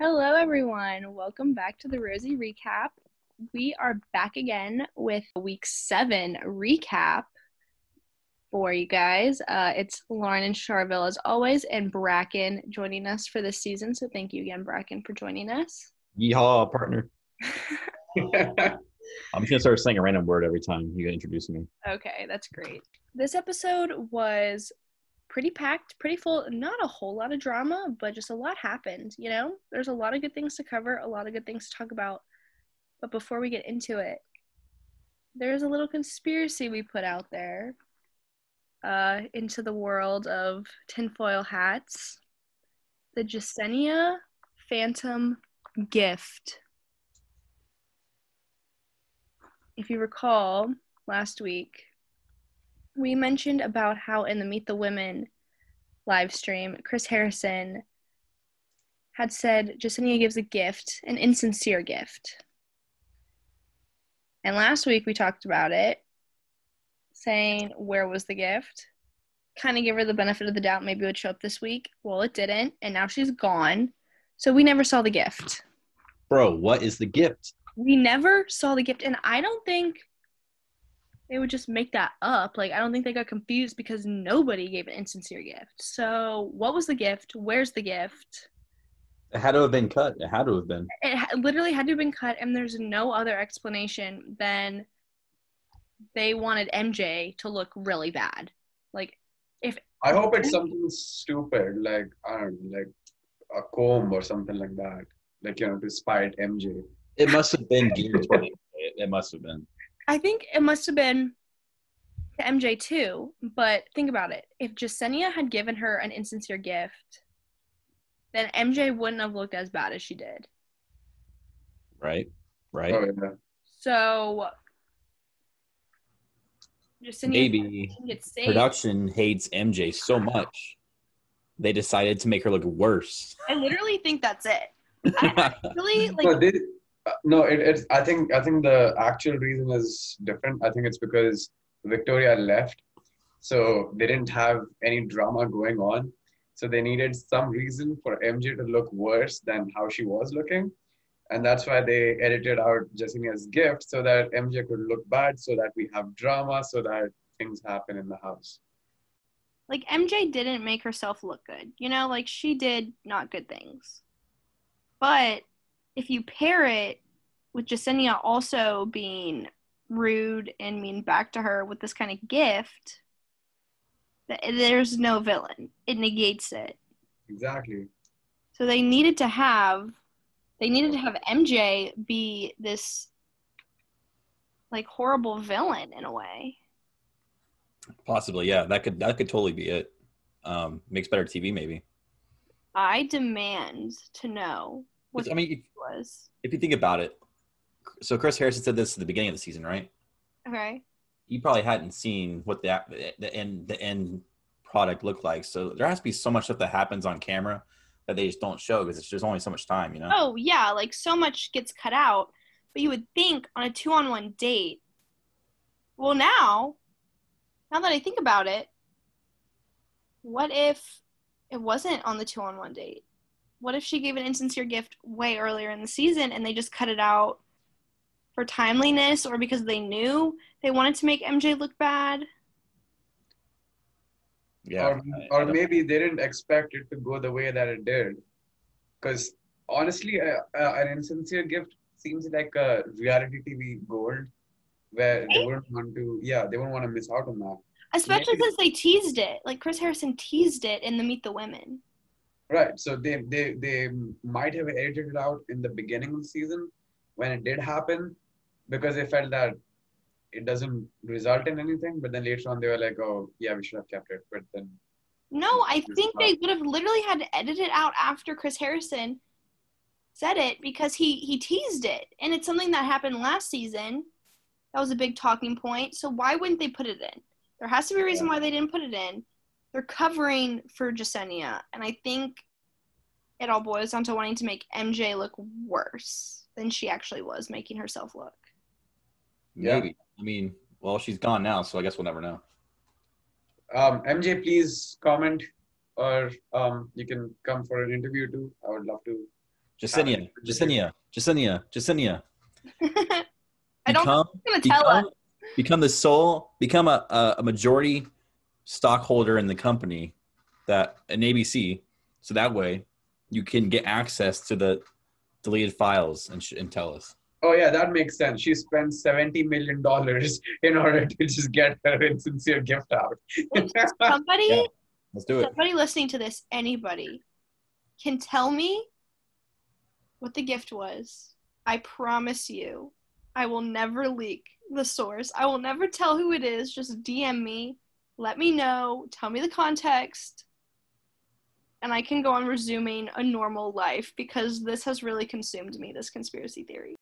Hello, everyone. Welcome back to the Rosie Recap. We are back again with week seven recap for you guys. Uh, it's Lauren and Charville, as always, and Bracken joining us for this season. So thank you again, Bracken, for joining us. Yeehaw, partner. I'm just gonna start saying a random word every time you introduce me. Okay, that's great. This episode was pretty packed, pretty full. Not a whole lot of drama, but just a lot happened. You know, there's a lot of good things to cover, a lot of good things to talk about. But before we get into it, there's a little conspiracy we put out there uh, into the world of tinfoil hats. The Jessenia Phantom Gift. If you recall, last week, we mentioned about how in the Meet the Women live stream, Chris Harrison had said Jessenia gives a gift, an insincere gift. And last week we talked about it, saying where was the gift? Kind of give her the benefit of the doubt, maybe it would show up this week. Well, it didn't, and now she's gone. So we never saw the gift. Bro, what is the gift? We never saw the gift, and I don't think they would just make that up. Like, I don't think they got confused because nobody gave an insincere gift. So, what was the gift? Where's the gift? It had to have been cut. It had to have been. It ha- literally had to have been cut, and there's no other explanation than they wanted MJ to look really bad. Like, if I hope it's something stupid, like I don't know, like a comb or something like that. Like you know, to spite MJ. It must have been geared toward it. It must have been. I think it must have been to MJ too, but think about it. If Jessenia had given her an insincere gift, then MJ wouldn't have looked as bad as she did. Right. Right. Oh yeah. So Jessenia Maybe production hates MJ so much they decided to make her look worse. I literally think that's it. I actually like no, they, no, it, it's. I think. I think the actual reason is different. I think it's because Victoria left, so they didn't have any drama going on. So they needed some reason for MJ to look worse than how she was looking, and that's why they edited out Jessenia's gift so that MJ could look bad, so that we have drama, so that things happen in the house. like MJ didn't make herself look good. You know, like she did not good things. But if you pair it with Jessenia also being rude and mean back to her with this kind of gift, there's no villain. It negates it. Exactly. So they needed to have they needed to have MJ be this like horrible villain in a way. Possibly, yeah. That could that could totally be it. Um, makes better TV, maybe. I demand to know what I mean, if, was. if you think about it, so Chris Harrison said this at the beginning of the season, right? Okay. You probably hadn't seen what the the end the end product looked like. So there has to be so much stuff that happens on camera that they just don't show because there's only so much time, you know. Oh yeah, like so much gets cut out, but you would think on a two-on-one date. Well, now, now that I think about it, what if it wasn't on the two-on-one date? What if she gave an insincere gift way earlier in the season and they just cut it out for timeliness or because they knew they wanted to make MJ look bad? Yeah. or, or maybe they didn't expect it to go the way that it did because honestly uh, uh, an insincere gift seems like a reality tv gold where they wouldn't want to yeah they wouldn't want to miss out on that Especially Maybe- since they teased it. Like Chris Harrison teased it in the Meet the Women. Right so they they they might have edited it out in the beginning of the season when it did happen because they felt that it doesn't result in anything but then later on they were like oh yeah we should have kept it but then No, I think they would have literally had to edit it out after Chris Harrison said it because he he teased it, and it's something that happened last season. That was a big talking point. So why wouldn't they put it in? There has to be a reason Yeah. why they didn't put it in. They're covering for Jessenia, and I think it all boils down to wanting to make MJ look worse than she actually was making herself look. Yeah. I mean, well, she's gone now, so I guess we'll never know. um, mj please comment or um, you can come for an interview too i would love to Jessenia, Jessenia, Jessenia, Jessenia. I don't know Become, who's gonna tell us. become, become the sole, become a, a, a majority stockholder in the company that an ABC. So that way you can get access to the deleted files and, sh- and tell us. Oh yeah, that makes sense. She spent seventy million dollars in order to just get her insincere gift out. Somebody, Yeah. Let's do it. somebody listening to this, anybody, can tell me what the gift was. I promise you, I will never leak the source. I will never tell who it is. Just DM me, let me know, tell me the context, and I can go on resuming a normal life because this has really consumed me, this conspiracy theory.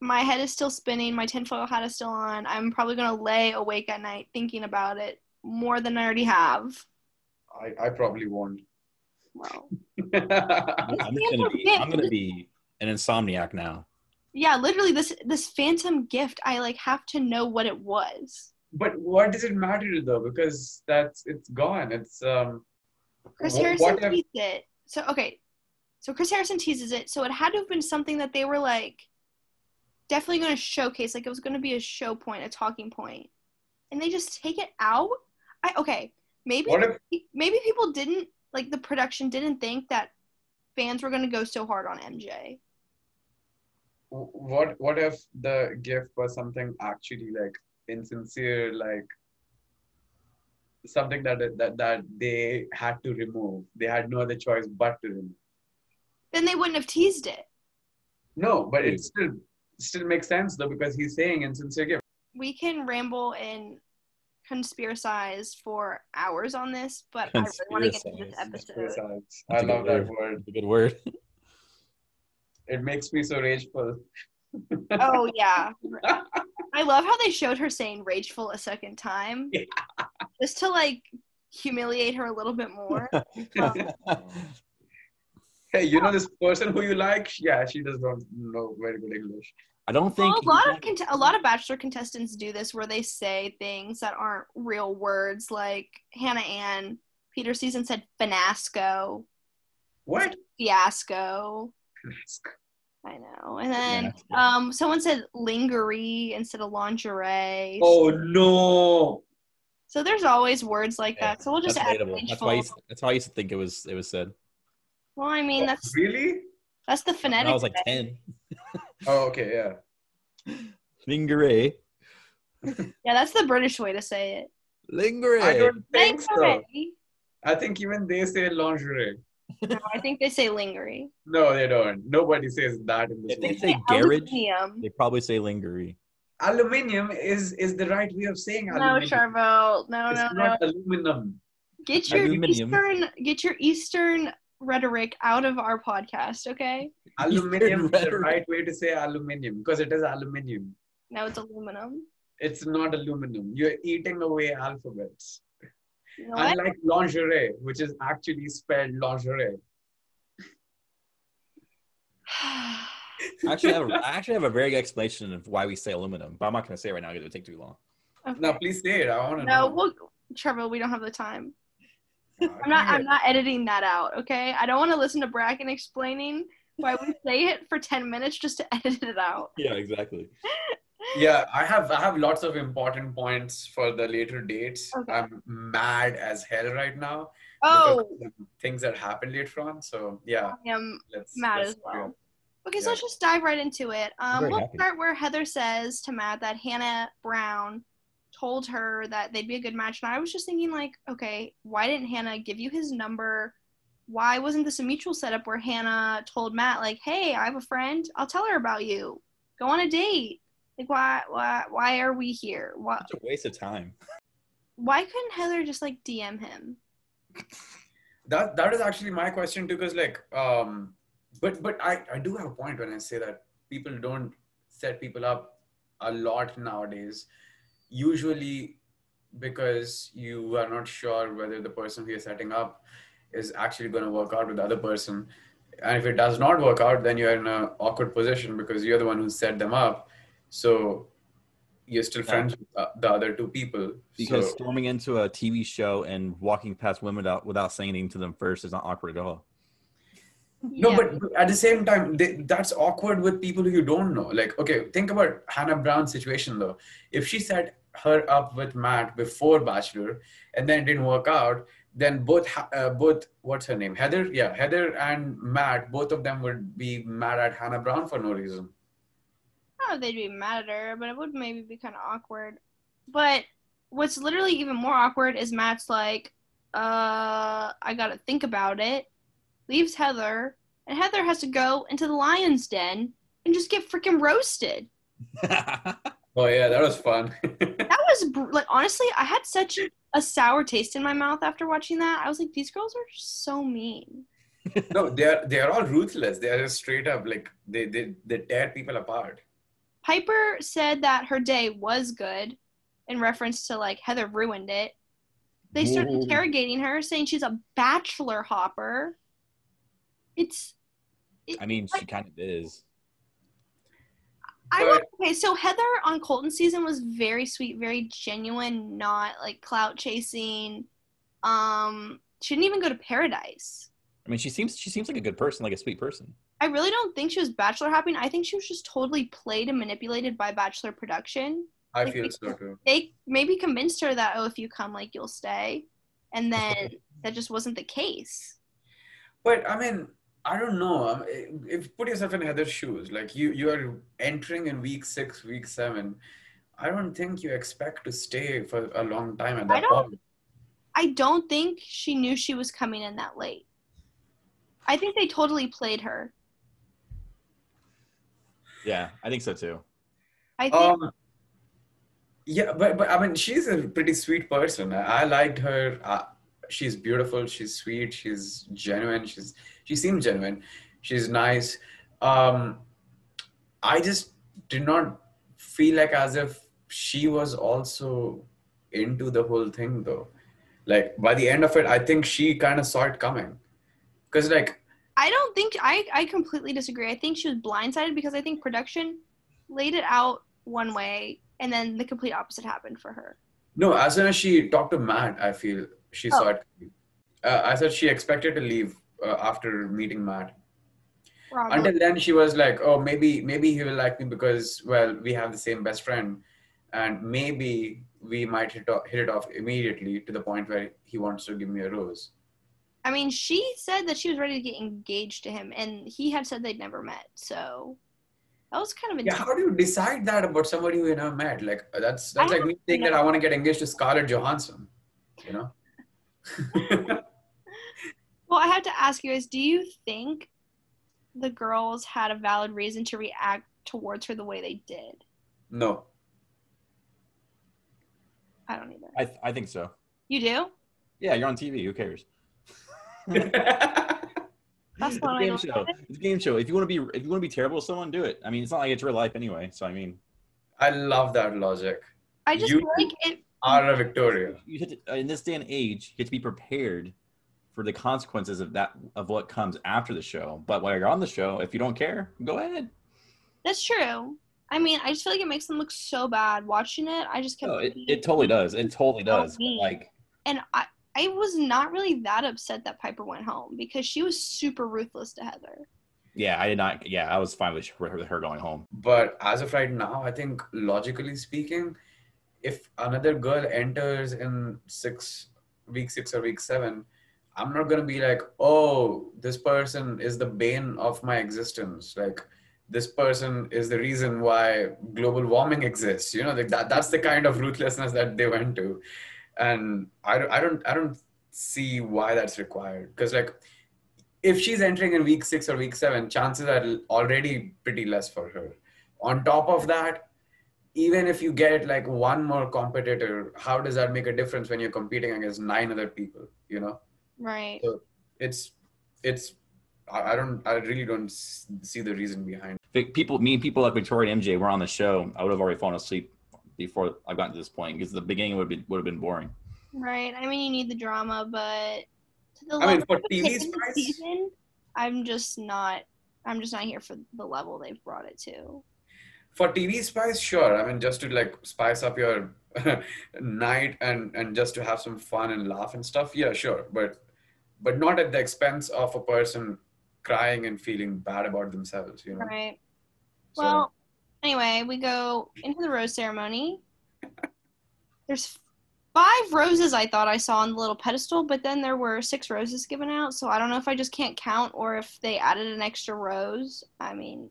My head is still spinning, my tinfoil hat is still on. I'm probably going to lay awake at night thinking about it more than I already have. I, I probably won't. Well, I'm just gonna be. I'm gonna be an insomniac now. yeah, literally this this phantom gift, I like have to know what it was. But what does it matter though? Because that's it's gone. It's um. Chris Harrison teased it. So okay, so Chris Harrison teases it. So it had to have been something that they were like definitely going to showcase. Like it was going to be a show point, a talking point, and they just take it out. I okay, maybe if maybe people didn't like the production didn't think that fans were going to go so hard on MJ. what what if the gift was something actually like insincere, like something that that that they had to remove. They had no other choice but to remove. Then they wouldn't have teased it. No, but it still still makes sense though because he's saying insincere gift. we can ramble and conspiracize for hours on this, but I really want to get into this episode. Besides, That's I a love good that word. word. A good word. It makes me so rageful. Oh yeah. I love how they showed her saying rageful a second time. Yeah. Just to like humiliate her a little bit more. hey, you know this person who you like? Yeah, she does not know very good English. I don't think Well, a lot of cont- a lot of bachelor contestants do this where they say things that aren't real words like Hannah Ann Peter Season said finasco, What? fiasco. I know. And then Fiasco. um someone said lingerie instead of lingerie. Oh no! So there's always words like Yeah, that. So we'll just that's add. That's why. I used, that's why I used to think it was. It was said. Well, I mean that's Really? that's the When phonetic. I was like ten. Oh, okay, yeah. Lingerie. Yeah, that's the British way to say it. Lingerie. I don't think Thanks so. I think even they say lingerie. No, I think they say lingerie. No, they don't. Nobody says that in this If they say garage, Aluminium. they probably say lingerie. Aluminium is is the right way of saying No, aluminium. Charville. No, it's no, no. aluminum. Get your Aluminium. Eastern get your Eastern rhetoric out of our podcast, okay? Aluminium is the right way to say aluminium because it is aluminium. Now it's aluminum. It's not aluminum. You're eating away alphabets. You know what? Unlike lingerie, which is actually spelled lingerie. I actually have. A, I actually have a very good explanation of why we say aluminum, but I'm not going to say it right now because it would take too long. Okay. Now, please say it. I want to No, know. we'll Trevor, we don't have the time. I'm not I'm not editing that out, okay? I don't want to listen to Bracken explaining why we say it for 10 minutes just to edit it out. Yeah, exactly. Yeah, I have I have lots of important points for the later dates. Okay. I'm mad as hell right now. Oh, because of things that happen later on. So yeah, I am let's mad let's as well. out. Okay, so Yeah. let's just dive right into it. Um, we'll happy. start where Heather says to Matt that Hannah Brown told her that they'd be a good match. And I was just thinking, like, okay, why didn't Hannah give you his number? Why wasn't this a mutual setup where Hannah told Matt, like, hey, I have a friend, I'll tell her about you. Go on a date. Like, why, why, why are we here? Why, Such a waste of time. why couldn't Heather just like DM him? That that is actually my question too, because like um, but but I I do have a point when I say that people don't set people up a lot nowadays. Usually because you are not sure whether the person who you're setting up is actually going to work out with the other person. And if it does not work out, then you're in an awkward position because you're the one who set them up. So you're still Yeah. friends with uh, the other two people. Because so, storming into a TV show and walking past women without, without saying anything to them first is not awkward at all. No, Yeah. but but at the same time, they, that's awkward with people who you don't know. Like, okay, think about Hannah Brown's situation though. If she set her up with Matt before Bachelor and then it didn't work out, then both, uh, both, what's her name? Heather? Yeah, Heather and Matt, both of them would be mad at Hannah Brown for no reason. Know if they'd be mad at her, but it would maybe be kind of awkward. But what's literally even more awkward is Matt's like, uh, I gotta think about it. Leaves Heather, and Heather has to go into the lion's den and just get freaking roasted. Oh, yeah, that was fun. That was br- like honestly, I had such a sour taste in my mouth after watching that. I was like, these girls are so mean. no, they're, they're all ruthless. They're just straight up, like, they, they, they tear people apart. Pieper said that her day was good in reference to like Heather ruined it. They started Whoa. interrogating her, saying she's a bachelor hopper. It's I mean, she kind of is. I But- okay. So Heather on Colton season was very sweet, very genuine, not like clout chasing. Um, she didn't even go to paradise. I mean, she seems she seems like a good person, like a sweet person. I really don't think she was bachelor hopping. I think she was just totally played and manipulated by bachelor production. I Like, feel so too. They maybe convinced her that oh, if you come, like you'll stay, and then that just wasn't the case. But I mean, I don't know. Um, If put yourself in Heather's shoes, like you, you are entering in week six, week seven. I don't think you expect to stay for a long time at I that don't- point. I don't think she knew she was coming in that late. I think they totally played her. Yeah, I think so too. I think Um, yeah, but but I mean, she's a pretty sweet person. I, I liked her. Uh, she's beautiful. She's sweet. She's genuine. She's she seems genuine. She's nice. Um, I just did not feel like as if she was also into the whole thing though. Like by the end of it, I think she kind of saw it coming. Cause like I don't think I I completely disagree. I think she was blindsided because I think production laid it out one way and then the complete opposite happened for her. No, as soon as she talked to Matt, I feel she Oh. saw it. Uh, I said she expected to leave uh, after meeting Matt. Probably. Until then, she was like, "Oh, maybe, maybe he will like me because, well, we have the same best friend, and maybe we might hit, hit it off immediately to the point where he wants to give me a rose." I mean, she said that she was ready to get engaged to him and he had said they'd never met. So that was kind of Yeah, how do you decide that about somebody who you never met? Like uh, that's that's I like me saying that I want to get engaged to Scarlett Johansson. You know. Well, I have to ask you guys, do you think the girls had a valid reason to react towards her the way they did? no. I don't either. I th- I think so. You do? Yeah, you're on TV. Who cares? That's It's what a I game don't show. It's a game show. If you want to be if you want to be terrible to someone, do it. I mean, it's not like it's real life anyway. So I mean, I love that logic. I just You- feel like it. Ara Victoria. you have to, uh, in this day and age, you have to be prepared for the consequences of that of what comes after the show. But while you're on the show, if you don't care, go ahead. That's true. I mean, I just feel like it makes them look so bad watching it. I just kept. No, oh, it, it totally does. It totally oh, does. Like, and I, I was not really that upset that Pieper went home because she was super ruthless to Heather. yeah, I did not. Yeah, I was fine with her, going home. But as of right now, I think logically speaking, if another girl enters in six week six or week seven, I'm not gonna be like, oh, this person is the bane of my existence. Like this person is the reason why global warming exists. You know, like that that's the kind of ruthlessness that they went to. And I don't I don't I don't see why that's required. Because like if she's entering in week six or week seven, chances are already pretty less for her. On top of that, even if you get like one more competitor, how does that make a difference when you're competing against nine other people? You know, Right. it's it's I I don't I really don't see the reason behind. If people, me and people like Victoria and MJ were on the show, I would have already fallen asleep before I've gotten to this point because the beginning would be would have been boring. Right. I mean, you need the drama, but to the I mean, level for they've TV taken this spice- season, I'm just not. I'm just not here for the level they've brought it to. For TV spice, sure. I mean, just to like spice up your night and and just to have some fun and laugh and stuff. Yeah, sure. But but not at the expense of a person crying and feeling bad about themselves. You know. Right. So- Well, anyway, we go into the rose ceremony. There's five roses I thought I saw on the little pedestal, but then there were six roses given out. So I don't know if I just can't count or if they added an extra rose. I mean,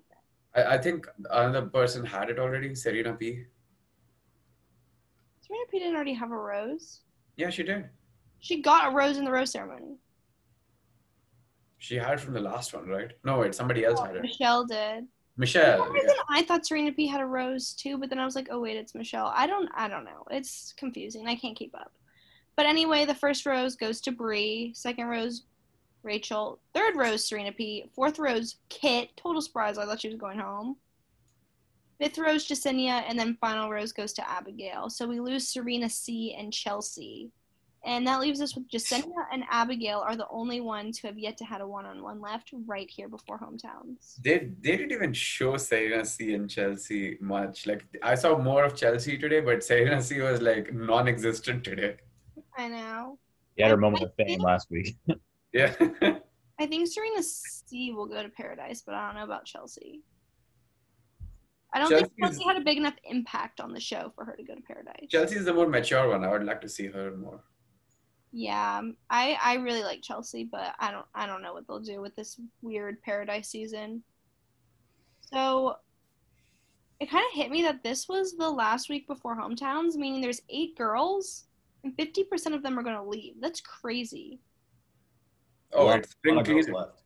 I, I think another person had it already. Serena P. Serena P didn't already have a rose. Yeah, she did. She got a rose in the rose ceremony. She had it from the last one, right? No, wait, somebody else had it. Michelle did. Michelle. reason, I thought Serena P had a rose too, but then I was like, oh wait, it's Michelle. I don't, I don't know. It's confusing. I can't keep up. But anyway, the first rose goes to Bri. Second rose, Rachael. Third rose, Serena P. Fourth rose, Kit. Total surprise. I thought she was going home. Fifth rose, Jessenia, and then final rose goes to Abigail. So we lose Serena C and Chelsea. And that leaves us with Jessenia and Abigail are the only ones who have yet to had a one-on-one left right here before hometowns. They they didn't even show Serena C and Chelsea much. Like I saw more of Chelsea today, but Serena C was like non-existent today. I know. Yeah, had her moment of fame last week. Yeah. I think Serena C will go to Paradise, but I don't know about Chelsea. I don't think Chelsea had a big enough impact on the show for her to go to Paradise. Chelsea is the more mature one. I would like to see her more. Yeah, um, I I really like Chelsea, but I don't I don't know what they'll do with this weird Paradise season. So it kind of hit me that this was the last week before hometowns, meaning there's eight girls and 50% of them are going to leave. That's crazy. Oh, A lot- it's spring lot of girls cleaning. left.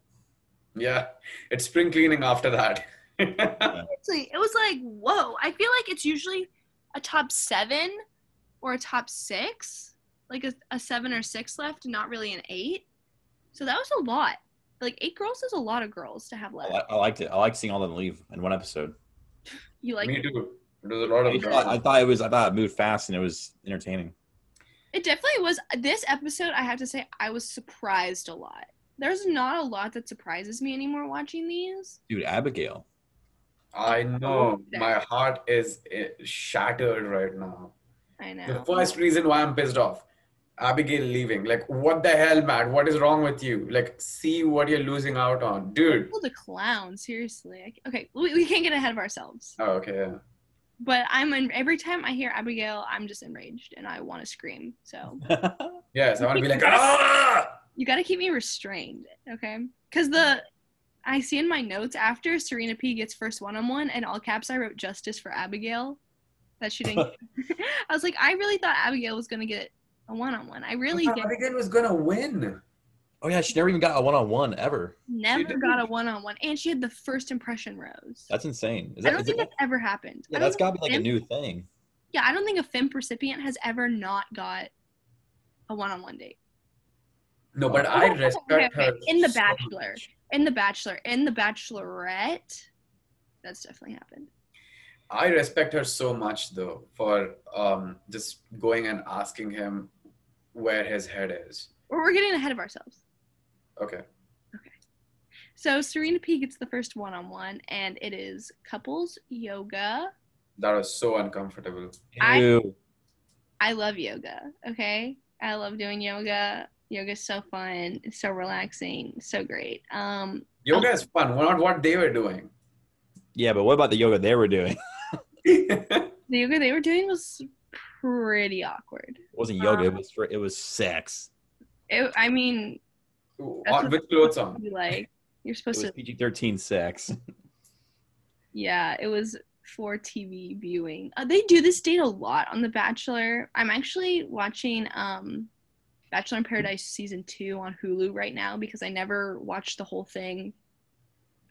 Yeah, it's spring cleaning after that. Seriously, it was like, whoa. I feel like it's usually a top seven or a top six, like a, a seven or six left, and not really an eight. So that was a lot. Like eight girls is a lot of girls to have left. li- I liked it. I liked seeing all of them leave in one episode. You like Me too. It a lot I of thought, I thought it was. I thought it moved fast and it was entertaining. It definitely was. This episode, I have to say, I was surprised a lot. There's not a lot that surprises me anymore watching these. Dude, Abigail. I know. Oh, My heart is eh, shattered right now. I know. The first reason why I'm pissed off, Abigail leaving. Like, what the hell, Matt? What is wrong with you? Like, see what you're losing out on, dude. People a clown, seriously. Okay, we, we can't get ahead of ourselves. Oh, okay. Yeah. But I'm in, every time I hear Abigail, I'm just enraged and I want to scream. So Yes, I want to be like, ah! you got to keep me restrained, okay? Because the I see in my notes after Serena P gets first one on one, and all caps I wrote justice for Abigail. That she didn't. I was like, I really thought Abigail was gonna get a one on one. I really I thought did. Abigail was gonna win. oh yeah, she never even got a one-on-one ever. Never got a one on one, and she had the first impression rose. That's insane. Is I don't is think it, that's ever happened. yeah, that's got to be like a new thing. Yeah, I don't think a FIMP recipient has ever not got a one on one date. No, but Okay, I okay, respect okay. her. In The so Bachelor. much. In the Bachelor, in the Bachelorette, that's definitely happened. I respect her so much though for um, just going and asking him where his head is. We're getting ahead of ourselves. Okay. Okay. So Serena P gets the first one on one, and it is couples yoga. That was so uncomfortable. I- Ew. I love yoga. Okay, I love doing yoga. Yoga's so fun. It's so relaxing. So great. Um, Yoga is fun. What not what they were doing. Yeah, but what about the yoga they were doing? the yoga they were doing was pretty awkward. It wasn't yoga. It Um, was for, it was sex. It, I mean, on, with clothes on. you like you're It supposed was to. PG thirteen sex. Yeah, it was for TV viewing. Uh, they do this date a lot on The Bachelor. I'm actually watching um, Bachelor in Paradise season two on Hulu right now because I never watched the whole thing,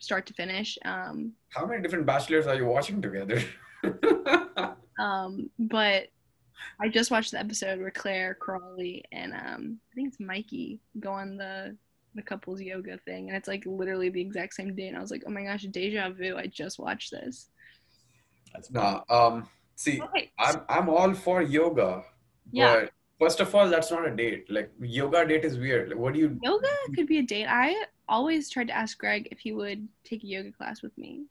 start to finish. Um, How many different bachelors are you watching together? um, but I just watched the episode where Clare Crawley and um, I think it's Mikey go on the the couples yoga thing, and it's like literally the exact same day. And I was like, oh my gosh, deja vu! I just watched this. That's nah, um, see, I'm I'm all for yoga. Yeah. First of all, that's not a date. Like yoga date is weird. Like, what do you? yoga could be a date. I always tried to ask Greg if he would take a yoga class with me.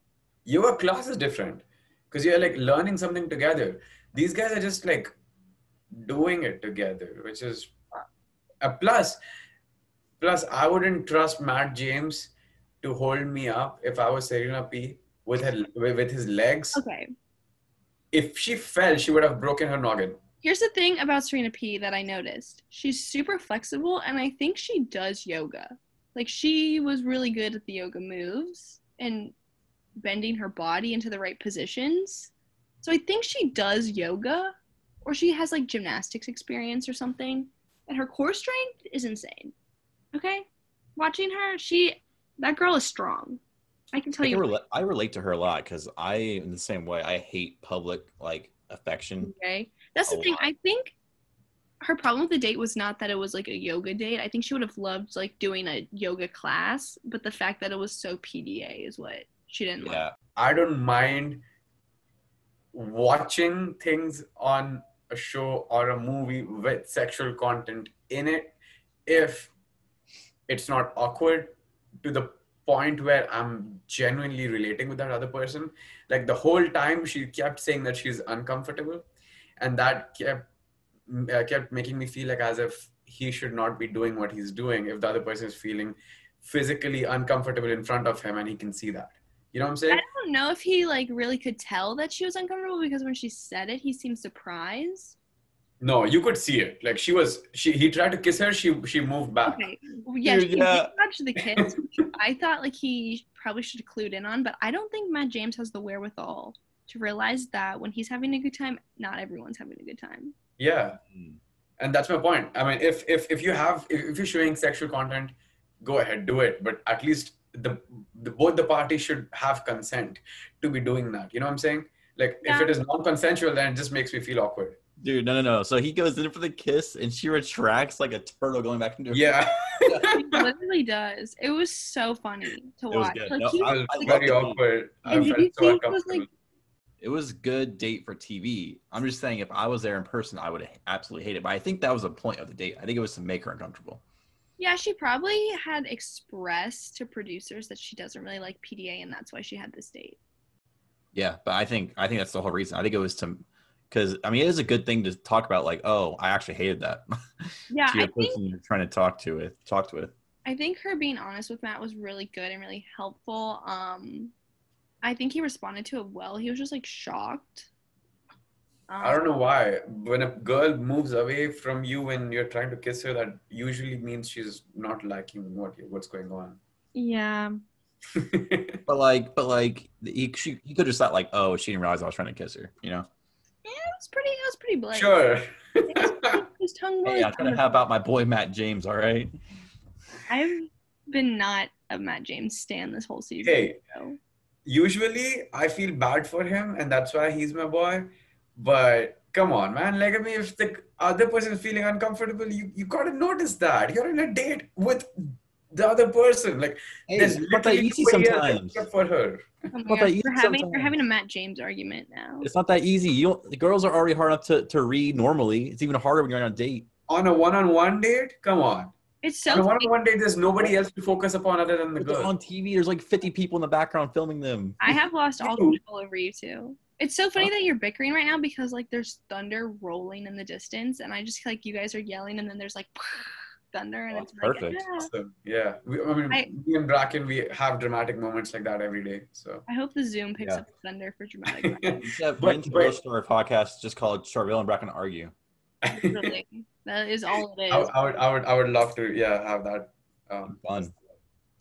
Yoga class is different because you're like learning something together. These guys are just like doing it together, which is a plus. Plus, I wouldn't trust Matt James to hold me up if I was Serena P with her with with his legs. Okay. If she fell, she would have broken her noggin. Here's the thing about Serena P that I noticed. She's super flexible and I think she does yoga. Like she was really good at the yoga moves and bending her body into the right positions. So I think she does yoga or she has like gymnastics experience or something. And her core strength is insane. Okay? Watching her, she that girl is strong. I can tell I, you. can rela- I relate to her a lot because I, in the same way, I hate public like affection. Okay. That's the thing. lot. I think her problem with the date was not that it was like a yoga date. I think she would have loved like doing a yoga class, but the fact that it was so PDA is what she didn't like. Yeah, I don't mind watching things on a show or a movie with sexual content in it if it's not awkward to the point where I'm genuinely relating with that other person. Like the whole time, she kept saying that she's uncomfortable, and that kept uh, kept making me feel like as if he should not be doing what he's doing if the other person is feeling physically uncomfortable in front of him and he can see that. You know what I'm saying? I don't know if he like really could tell that she was uncomfortable because when she said it, he seemed surprised. No, you could see it. Like she was, she he tried to kiss her. She she moved back. Okay. Yeah, Dude, she yeah. did touch the kiss. which I thought like he probably should have clued in on, but I don't think Matt James has the wherewithal to realize that when he's having a good time, not everyone's having a good time. Yeah, Mm. and that's my point. I mean, if if if you have if, if you're showing sexual content, go ahead, do it. But at least the, the both the parties should have consent to be doing that. You know what I'm saying? Like if it is non-consensual, then it just makes me feel awkward. dude, no, no, no. So he goes in for the kiss, and she retracts like a turtle going back into. her- Yeah, He literally does. It was so funny to watch. good. Like No, he I was was very awkward. And did you so think it was, like- It was good date for TV. I'm just saying, if I was there in person, I would absolutely hate it. But I think that was the point of the date. I think it was to make her uncomfortable. Yeah, she probably had expressed to producers that she doesn't really like PDA, and that's why she had this date. Yeah, but I think I think that's the whole reason. I think it was to because I mean it is a good thing to talk about. Like, oh, I actually hated that. Yeah, to your I think person you're trying to talk to with talk with. I think her being honest with Matt was really good and really helpful. Um, I think he responded to it well. He was just like shocked. Um, I don't know why. When a girl moves away from you when you're trying to kiss her, that usually means she's not liking what what's going on. Yeah, But like, but like, he she, he could just thought like, oh, she didn't realize I was trying to kiss her. You know? yeah, it was pretty. It was pretty blatant. sure. His tongue was. Hey, I'm trying to have about my boy Matt James. All right. I've been not a Matt James stan this whole season. hey, so. usually I feel bad for him, and that's why he's my boy. But come on, man. Like, I mean, if the other person is feeling uncomfortable, you, you gotta notice that. You're on a date with the other person. Like, Hey, there's it's not that literally easy sometimes. for her. Oh my Not gosh, that easy we're having we're having a Matt James argument now. It's not that easy. You don't, the girls are already hard enough to, to read normally. It's even harder when you're on a date. On a one-on-one date, come on. It's so on a one-on-one date, there's nobody else to focus upon other than the girl. on TV. There's like 50 people in the background filming them. I have lost all control over you two. It's so funny that you're bickering right now because like there's thunder rolling in the distance, and I just feel like you guys are yelling, and then there's like thunder, and Oh, it's that's like perfect. "Ah." So, yeah, we, I mean, I- me and Bracken, we have dramatic moments like that every day. So I hope the Zoom picks Yeah. up the thunder for dramatic. effect. You should have But- but- a story podcast just called Charville and Bracken Argue. Really, that is all it I. I would, I would, I would love to, yeah, have that. Um, Fun.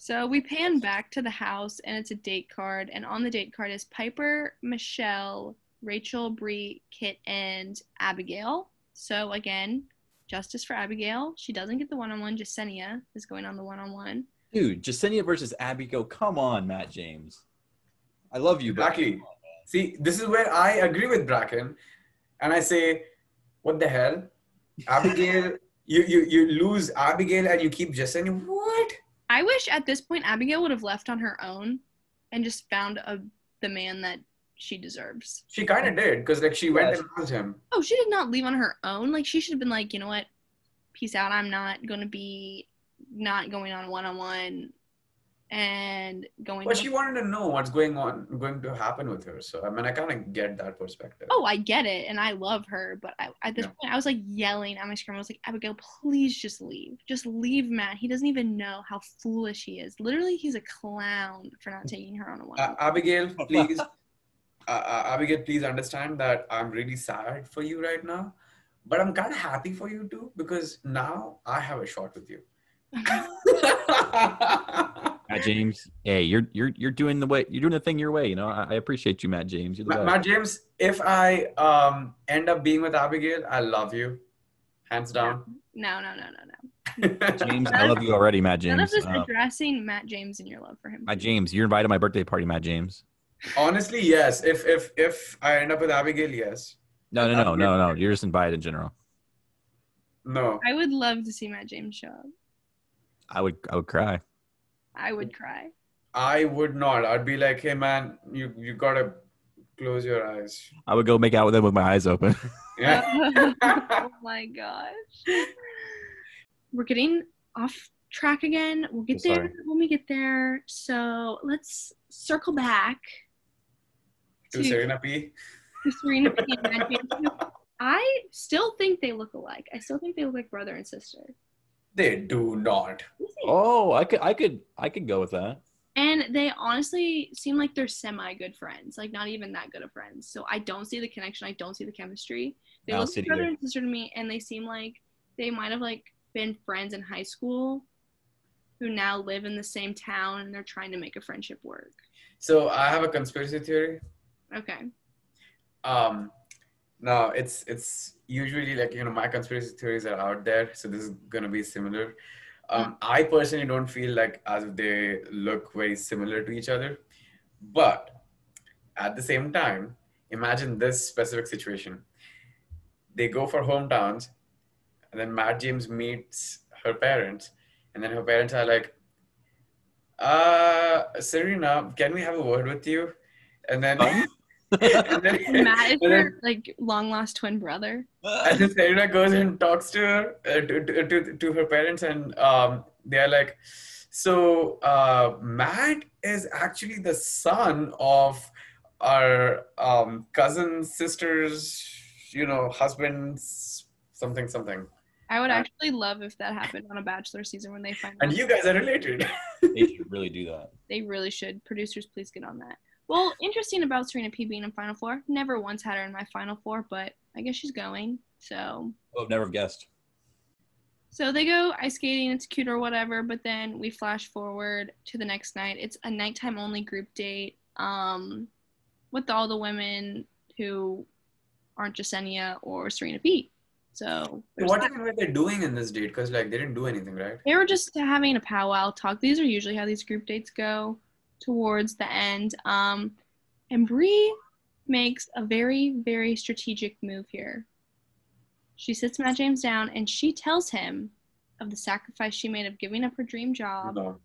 So we pan back to the house, and it's a date card, and on the date card is Pieper, Michelle, Rachael, Bri, Kit, and Abigail. So again, justice for Abigail. She doesn't get the one-on-one. Jessenia is going on the one-on-one. Dude, Jessenia versus Abigail. Come on, Matt James. I love you, but Exactly. See, this is where I agree with Bracken, and I say, what the hell, Abigail? you, you, you lose Abigail and you keep Jessenia. What? I wish at this point Abigail would have left on her own and just found a the man that she deserves. She kind of did because like she went Yes. and asked him. Oh, she did not leave on her own. Like she should have been like, you know what? Peace out. I'm not going to be not going on one on one and going. But to- she wanted to know what's going on, going to happen with her. So I mean, I kind of get that perspective. Oh, I get it, and I love her, but I, at this Yeah. point, I was like yelling at my screen. I was like, Abigail, please just leave. Just leave Matt. He doesn't even know how foolish he is. Literally, he's a clown for not taking her on a one. Uh, Abigail, please, uh, uh, Abigail, please understand that I'm really sad for you right now, but I'm kind of happy for you too because now I have a shot with you. Matt James, hey, you're you're you're doing the way you're doing the thing your way. You know, I, I appreciate you, Matt James. You're the Ma- best. Matt James, if I um, end up being with Abigail, I love you, hands down. no, no, no, no, no. James, I love you already, Matt James. None of James. this Uh, addressing Matt James and your love for him. Matt James, you're invited to my birthday party, Matt James. Honestly, yes. If if if I end up with Abigail, yes. No, no, no, no, no. You're just invited in general. No. I would love to see Matt James show up. I would I would cry. I would cry. I would not. I'd be like, hey man, you you gotta close your eyes. I would go make out with them with my eyes open. Yeah. oh my gosh. We're getting off track again. We'll get So there sorry. when we get there. So let's circle back to Serena P. to Serena P and Matt James, who I still think they look alike. I still think they look like brother and sister. They do not. oh, I could I could I could go with that. And they honestly seem like they're semi good friends, like not even that good of friends. So I don't see the connection. I don't see the chemistry. They I don't look like brother either. and sister to me, and they seem like they might have like been friends in high school, who now live in the same town, and they're trying to make a friendship work. So I have a conspiracy theory. Okay. Um, no, it's it's usually like you know my conspiracy theories are out there, so this is gonna be similar. Um, I personally don't feel like as if they look very similar to each other, but at the same time, imagine this specific situation: they go for hometowns, and then Matt James meets her parents, and then her parents are like, "Uh, Serena, can we have a word with you?" And then. Huh? and then, Matt is and her like long lost twin brother. and then Serena goes and talks to her uh, to, to, to, to her parents and um, they're like so uh, Matt is actually the son of our um, cousin's sister's you know husband's something something I would Uh, actually love if that happened on a Bachelor season when they find and out. you guys are related they should really do that. They really should. Producers, please get on that. Well, interesting about Serena P being in Final Four. Never once had her in my Final Four, but I guess she's going. So, I would never have guessed. so they go ice skating. It's cute or whatever. But then we flash forward to the next night. It's a nighttime only group date. Um, with all the women who aren't Jessenia or Serena P. So there's what that. even were they doing in this date because like they didn't do anything right They were just having a powwow talk. These are usually how these group dates go towards the end. Um, and Bri makes a very, very strategic move here. She sits Matt James down and she tells him of the sacrifice she made of giving up her dream job no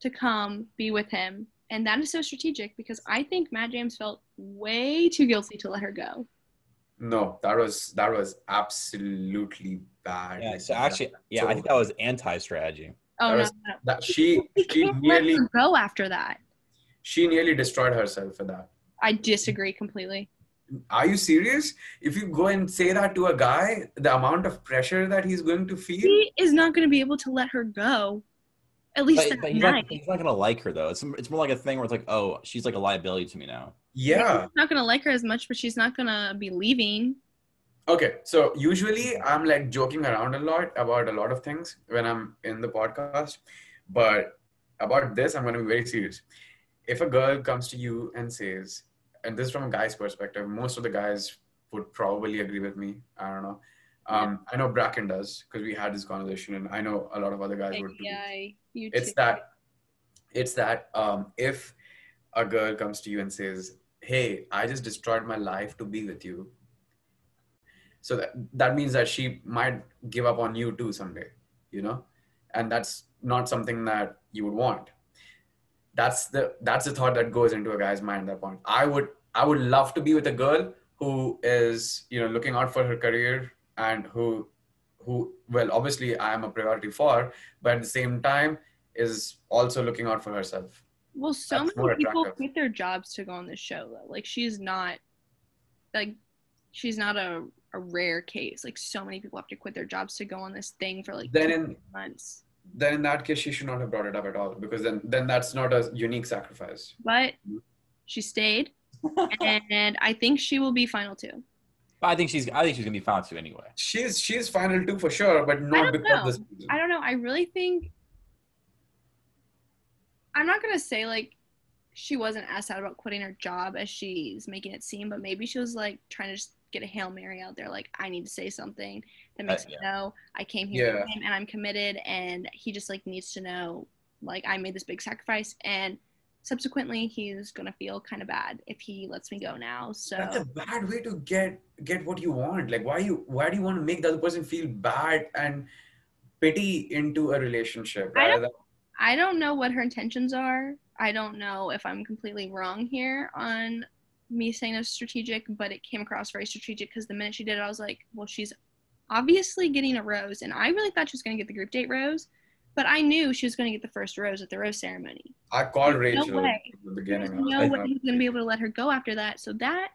to come be with him. And that is so strategic because I think Matt James felt way too guilty to let her go. no that was that was absolutely bad Yeah. So actually, yeah, I think that was anti-strategy. Oh, That no, was- no. that she she can't let nearly her go after that. she nearly destroyed herself for that I disagree completely. Are you serious? If you go and say that to a guy, the amount of pressure that he's going to feel. he is not going to be able to let her go. At least But, that but he's, night. not, he's not gonna like her though. It's it's more like a thing where it's like, oh, she's like a liability to me now. Yeah. He's not going to like her as much, but she's not going to be leaving. Okay. So usually I'm like joking around a lot about a lot of things when I'm in the podcast, but about this, I'm going to be very serious. If a girl comes to you and says, and this is from a guy's perspective, most of the guys would probably agree with me. I don't know. Um, I know Bracken does because we had this conversation, and I know a lot of other guys would too. You it's too. that it's that um, if a girl comes to you and says hey i just destroyed my life to be with you so that, that means that she might give up on you too someday you know and that's not something that you would want that's the that's the thought that goes into a guy's mind at that point i would i would love to be with a girl who is you know looking out for her career and who who well obviously i am a priority for but at the same time is also looking out for herself. Well, so That's many people attractive. quit their jobs to go on this show though. Like she's not like she's not a, a rare case. Like so many people have to quit their jobs to go on this thing for like Then in months. then in that case, she should not have brought it up at all because then then that's not a unique sacrifice. But she stayed and I think she will be final two. I think she's I think she's gonna be final too anyway. She's she's final two for sure, but not don't because know. of this reason. I don't know. I really think I'm not gonna say like she wasn't as sad about quitting her job as she's making it seem, but maybe she was like trying to just get a hail mary out there, like I need to say something that makes Uh, me know I came here Yeah. him and I'm committed, and he just like needs to know like I made this big sacrifice, and subsequently he's gonna feel kind of bad if he lets me go now. So That's a bad way to get get what you want. Like why you why do you want to make the other person feel bad and pity into a relationship? I don't- than- I don't know what her intentions are. I don't know if I'm completely wrong here on me saying it's strategic, but it came across very strategic because the minute she did it, I was like, well, she's obviously getting a rose. And I really thought she was going to get the group date rose, but I knew she was going to get the first rose at the rose ceremony. I called There's no way. in the beginning. I no like, way he's going to be able to let her go after that. So that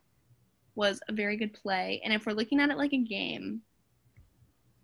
was a very good play. And if we're looking at it like a game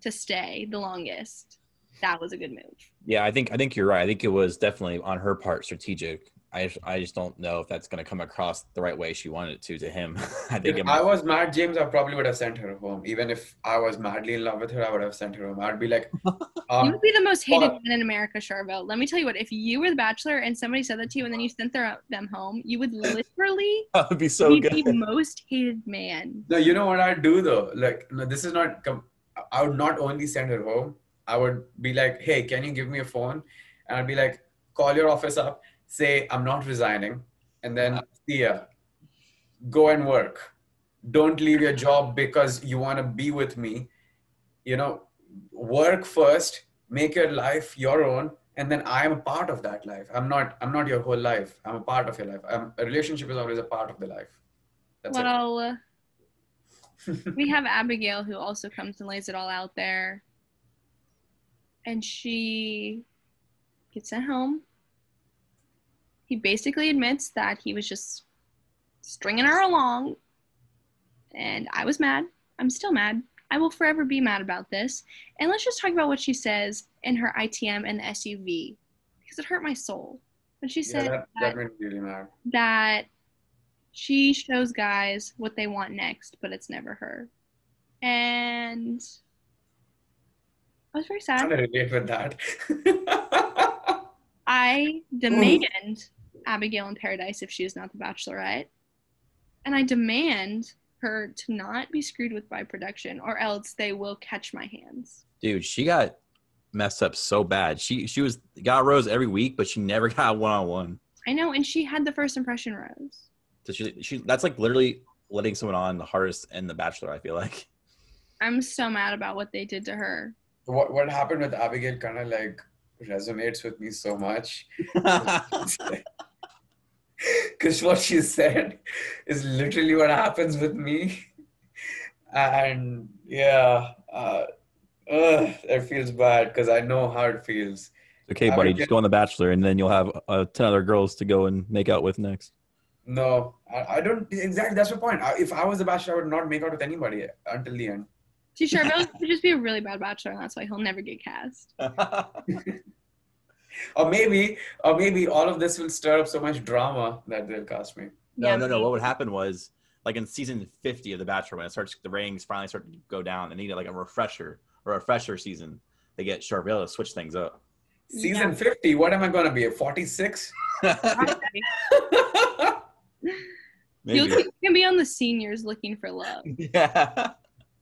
to stay the longest, that was a good move. Yeah, I think I think you're right. I think it was definitely on her part strategic. I just, I just don't know if that's going to come across the right way she wanted it to to him. I think If I was Matt James, I probably would have sent her home. Even if I was madly in love with her, I would have sent her home. I'd be like, You um, would be the most hated man in America, Charville. Let me tell you what, if you were the bachelor and somebody said that to you and then you sent their, them home, you would literally that would be so be good. the most hated man. no, you know what I'd do though? Like, no, this is not. Com- I would not only send her home. I would be like, hey, can you give me a phone? And I'd be like, call your office up, say I'm not resigning, and then see ya. Go and work. Don't leave your job because you want to be with me. You know, work first, make your life your own, and then I am a part of that life. I'm not. I'm not your whole life. I'm a part of your life. Um a relationship is always a part of the life. That's. Well, uh, we have Abigail who also comes and lays it all out there. And she gets sent home. He basically admits that he was just stringing her along. And I was mad. I'm still mad. I will forever be mad about this. And let's just talk about what she says in her ITM and the SUV because it hurt my soul. When she Yeah, said that, that made really that she shows guys what they want next, but it's never her. And I was very sad. I sad. can relate with that. I mm. demand Abigail in Paradise if she is not the Bachelorette. And I demand her to not be screwed with by production, or else they will catch my hands. Dude, she got messed up so bad. She she was got rose every week, but she never got one on one. I know, and she had the first impression rose. So she she that's like literally letting someone on the hardest in the Bachelor. I feel like. I'm so mad about what they did to her. what what happened with Abigail kind of like resonates with me so much. Because what she said is literally what happens with me. And yeah, uh, ugh, it feels bad because I know how it feels. okay, buddy, just get- go on the Bachelor, and then you'll have uh, ten other girls to go and make out with next. No, I, I don't exactly. That's the point. I, if I was a bachelor, I would not make out with anybody until the end. See, Charville would just be a really bad bachelor, and that's why he'll never get cast. Or maybe, or maybe all of this will stir up so much drama that they'll cast me. No, Yeah, no, no. What would happen was like in season fifty of The Bachelor, when it starts, the ratings finally start to go down. They need like a refresher or a fresher season. They get Charvel to switch things up. Season Yeah. 50, what am I going to be? A 46? You'll Maybe. you can be on the seniors looking for love. yeah.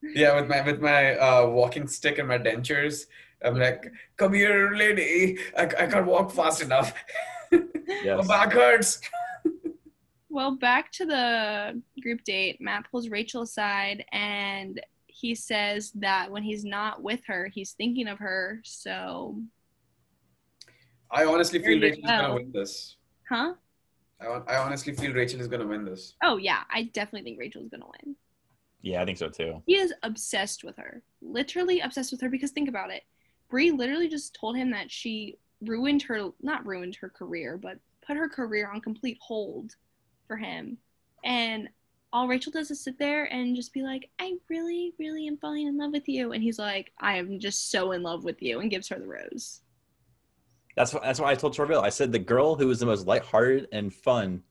Yeah, with my with my uh, walking stick and my dentures. I'm like, come here, lady. I, I can't walk fast enough. My Yes. back hurts. Well, back to the group date, Matt pulls Rachael aside and he says that when he's not with her, he's thinking of her. So, I honestly There feel you Rachael is gonna win this. huh? I, hon- I honestly feel Rachael is going to win this. Oh, yeah, I definitely think Rachael's going to win. Yeah, I think so too. He is obsessed with her. Literally obsessed with her because think about it. Bri literally just told him that she ruined her not ruined her career, but put her career on complete hold for him. And all Rachael does is sit there and just be like, I really, really am falling in love with you. And he's like, I am just so in love with you and gives her the rose. That's what, that's why I told Charville. I said the girl who is the most lighthearted and fun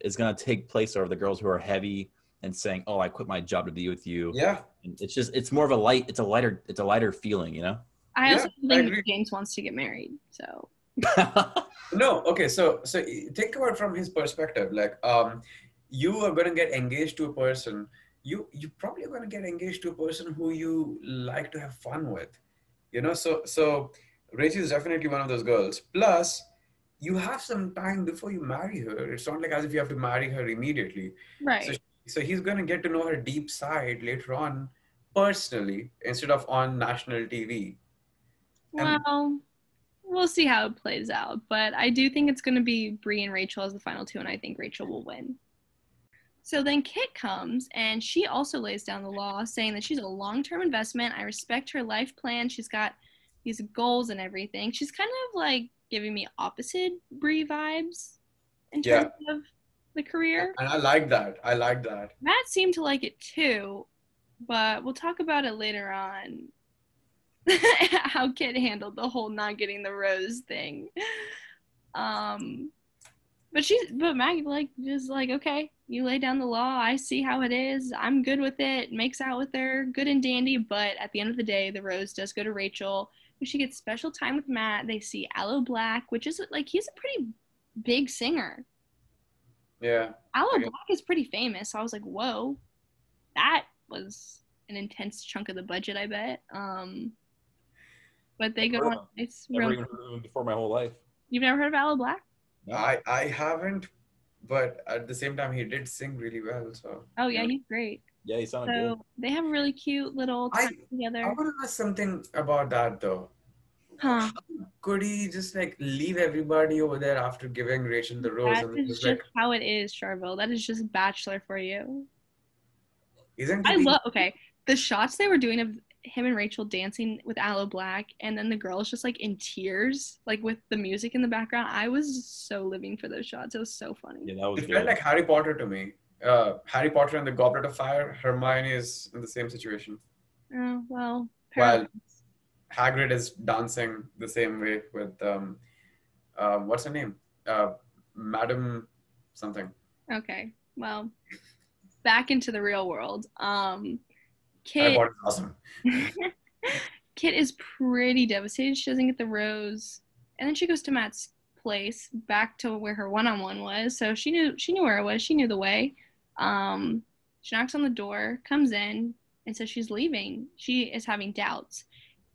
is gonna take place over the girls who are heavy and saying, "Oh, I quit my job to be with you." Yeah. And it's just it's more of a light. It's a lighter. It's a lighter feeling, you know. I Yeah, also think agree. that James wants to get married. So No, okay, so so think about from his perspective. Like, um, you are gonna get engaged to a person. You you probably are gonna get engaged to a person who you like to have fun with. You know, so so Rachael is definitely one of those girls. Plus, you have some time before you marry her. It's not like as if you have to marry her immediately. right. So so he's gonna get to know her deep side later on, personally, instead of on national TV. and- well, we'll see how it plays out. But I do think it's going to be Bri and Rachael as the final two, and I think Rachael will win. So then Kit comes, and she also lays down the law, saying that she's a long-term investment. I respect her life plan. She's got these goals and everything. She's kind of like giving me opposite Bri vibes in Yeah. terms of the career. And I like that. I like that. Matt seemed to like it too, but we'll talk about it later on. How Kit handled the whole not getting the rose thing. Um, but she's but Maggie like just like okay, you lay down the law. I see how it is. I'm good with it. Makes out with her, good and dandy. But at the end of the day, the rose does go to Rachael. She gets special time with Matt. They see Aloe Blacc, which is like he's a pretty big singer. Yeah. Aloe Okay. Black is pretty famous. So I was like, whoa, that was an intense chunk of the budget, I bet. Um, but they go Heard on. of him. It's Never real. even heard of him before my whole life. You've never heard of Aloe Blacc? I I haven't, but at the same time, he did sing really well. So Oh yeah, Yeah. he's great. Yeah, he sounded good. So they have a really cute little I- time I together. want to ask something about that though. Huh? Could he just like leave everybody over there after giving Rachael the rose That and is just just like, how it is, Charville. That is just Bachelor for you. isn't I love. Okay, the shots they were doing of him and Rachael dancing with Aloe Blacc, and then the girls just like in tears, like with the music in the background. I was so living for those shots. It was so funny. Yeah, that was It good. felt like Harry Potter to me. Uh, Harry Potter and the Goblet of Fire. Hermione is in the same situation. Oh well. Well, Hagrid is dancing the same way with um, uh, what's her name? Uh, Madam something. Okay. Well, back into the real world. Um, Kit awesome. Kit is pretty devastated. She doesn't get the rose, and then she goes to Matt's place, back to where her one-on-one was. So she knew she knew where it was. She knew the way. Um, she knocks on the door, comes in, and says she's leaving. She is having doubts,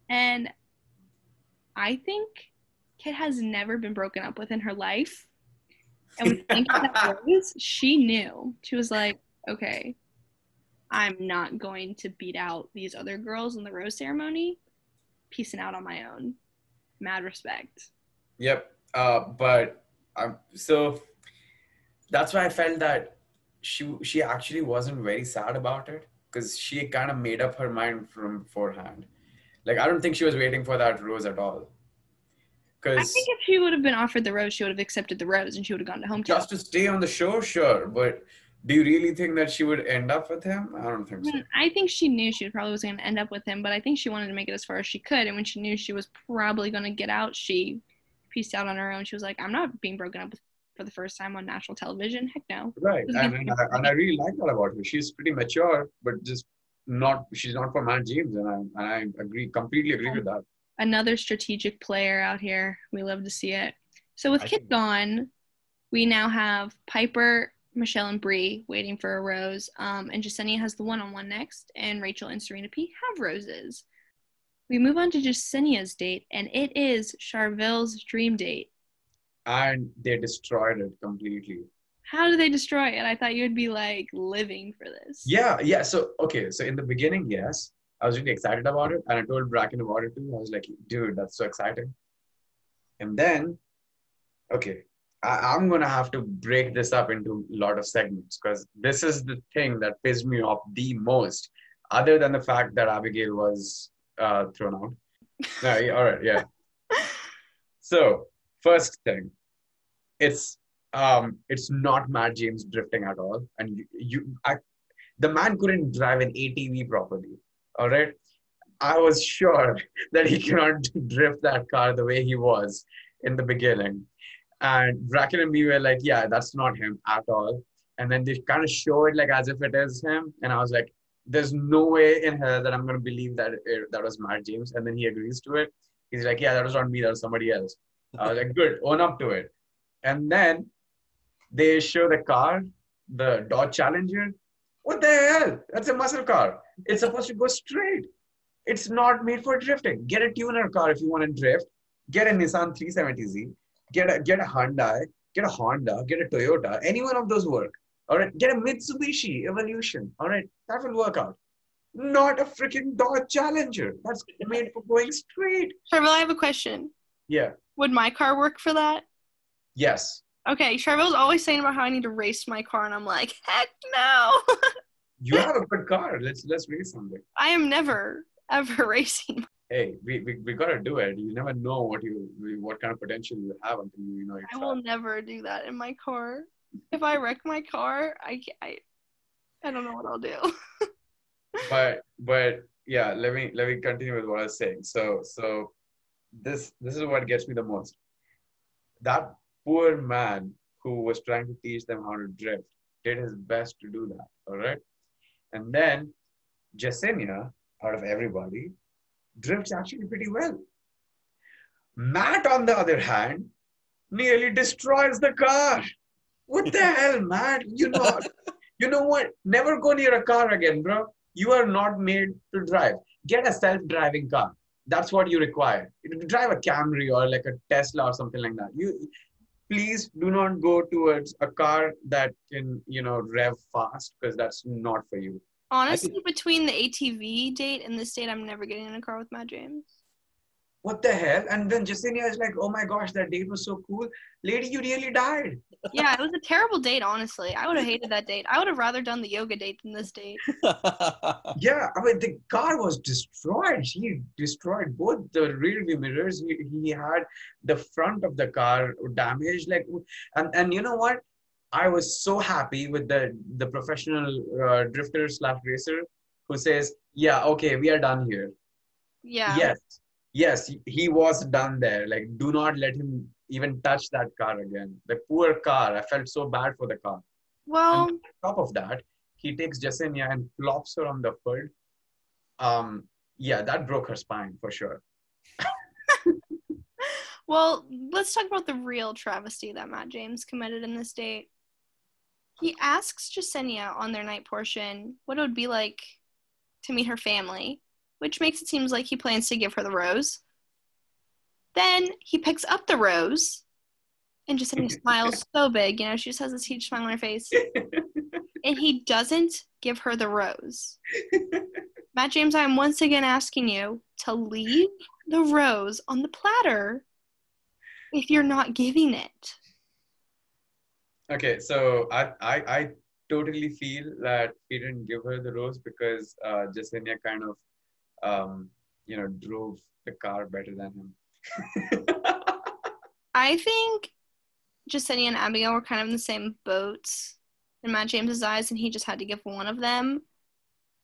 and I think Kit has never been broken up with in her life. And when thinking that rose, she knew. She was like, okay, I'm not going to beat out these other girls in the rose ceremony. Peacing out on my own. Mad respect. Yep. Uh, but um, so that's why I felt that she she actually wasn't very sad about it because she kind of made up her mind from beforehand. Like I don't think she was waiting for that rose at all. Because I think if she would have been offered the rose, she would have accepted the rose and she would have gone to hometown. just to stay on the show, sure. But do you really think that she would end up with him? I don't think so. Mm, I think she knew she probably was going to end up with him, but I think she wanted to make it as far as she could. And when she knew she was probably going to get out, she pieced out on her own. She was like, I'm not being broken up with for the first time on national television. Heck no. Right. Just And, and, I, and I really like that about her. She's pretty mature, but just not. She's not for Matt James, and I and I agree completely agree with that. Another strategic player out here. We love to see it. So with I Kit think- gone, we now have Pieper, Michelle, and Bri waiting for a rose. Um, and Jessenia has the one-on-one next, and Rachael and Serena P have roses. We move on to Jessenia's date, and it is Charville's dream date. And they destroyed it completely. How do they destroy it? I thought you'd be like living for this. Yeah, yeah. So okay, so in the beginning, yes, I was really excited about it, and I told Bracken about it too. I was like, dude, that's so exciting. And then, okay, I, I'm gonna have to break this up into a lot of segments because this is the thing that pissed me off the most, other than the fact that Abigail was uh, thrown out. No, yeah, all right, yeah. So first thing, it's um, it's not Matt James drifting at all, and you, you I, the man couldn't drive an ATV properly. All right, I was sure that he cannot drift that car the way he was in the beginning. And Bracken and me were like, yeah, that's not him at all. And then they kind of show it like as if it is him. And I was like, there's no way in hell that I'm going to believe that it, that was Matt James. And then he agrees to it. He's like, yeah, that was not me, that was somebody else. I was like, good, own up to it. And then they show the car, the Dodge Challenger. What the hell? That's a muscle car. It's supposed to go straight. It's not made for drifting. Get a tuner car if you want to drift. Get a Nissan 370Z. Get a get a Hyundai. Get a Honda. Get a Toyota. Any one of those work. All right. Get a Mitsubishi Evolution. All right. That will work out. Not a freaking Dodge Challenger. That's made for going straight. Charville, I have a question. Yeah. Would my car work for that? Yes. Okay, Charville's always saying about how I need to race my car, and I'm like, heck no. You have a good car. Let's let's race something. I am never ever racing. Hey, we, we, we gotta do it. You never know what you what kind of potential you have until you, you know. I will never do that in my car. If I wreck my car, I I, I don't know what I'll do. but but yeah let me let me continue with what i was saying so so this this is what gets me the most that poor man who was trying to teach them how to drift did his best to do that all right and then Jessenia, out of everybody drifts actually pretty well matt on the other hand nearly destroys the car what the hell matt you know you know what never go near a car again bro you are not made to drive. Get a self-driving car. That's what you require. You drive a Camry or like a Tesla or something like that. You please do not go towards a car that can, you know, rev fast because that's not for you. Honestly, between the ATV date and this date, I'm never getting in a car with Matt James. What the hell? And then Jessenia is like, oh my gosh, that date was so cool. Lady, you nearly died. Yeah, it was a terrible date. Honestly, I would have hated that date. I would have rather done the yoga date than this date. Yeah, I mean the car was destroyed. He destroyed both the rear view mirrors. He, he had the front of the car damaged. Like, and and you know what? I was so happy with the the professional uh, drifter slash racer who says, "Yeah, okay, we are done here." Yeah. Yes, yes, he was done there. Like, do not let him even touch that car again. The poor car. I felt so bad for the car. Well, And on top of that, he takes Jessenia and plops her on the hood. Um, yeah, that broke her spine for sure. well, let's talk about the real travesty that Matt James committed in this date. He asks Jessenia on their night portion what it would be like to meet her family, which makes it seem like he plans to give her the rose. Then he picks up the rose, and Jessenia smiles so big, you know, she just has this huge smile on her face, and he doesn't give her the rose. Matt James, I am once again asking you to leave the rose on the platter if you're not giving it. Okay, so I, I I totally feel that he didn't give her the rose because uh, Jessenia kind of um, you know drove the car better than him. I think Jessenia and Abigail were kind of in the same boats in Matt James's eyes, and he just had to give one of them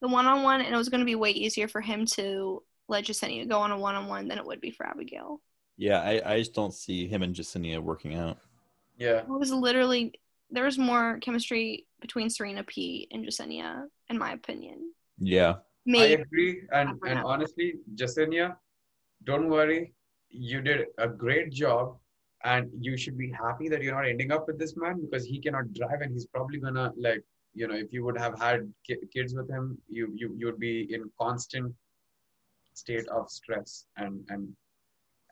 the one on one, and it was going to be way easier for him to let Jessenia go on a one on one than it would be for Abigail. yeah, I, I just don't see him and Jessenia working out. yeah, It was literally there was more chemistry between Serena P and Jessenia, in my opinion. Yeah. I agree. And and honestly, Jessenia, don't worry. You did a great job, and you should be happy that you're not ending up with this man because he cannot drive, and he's probably gonna like you know if you would have had ki- kids with him, you you you would be in constant state of stress and and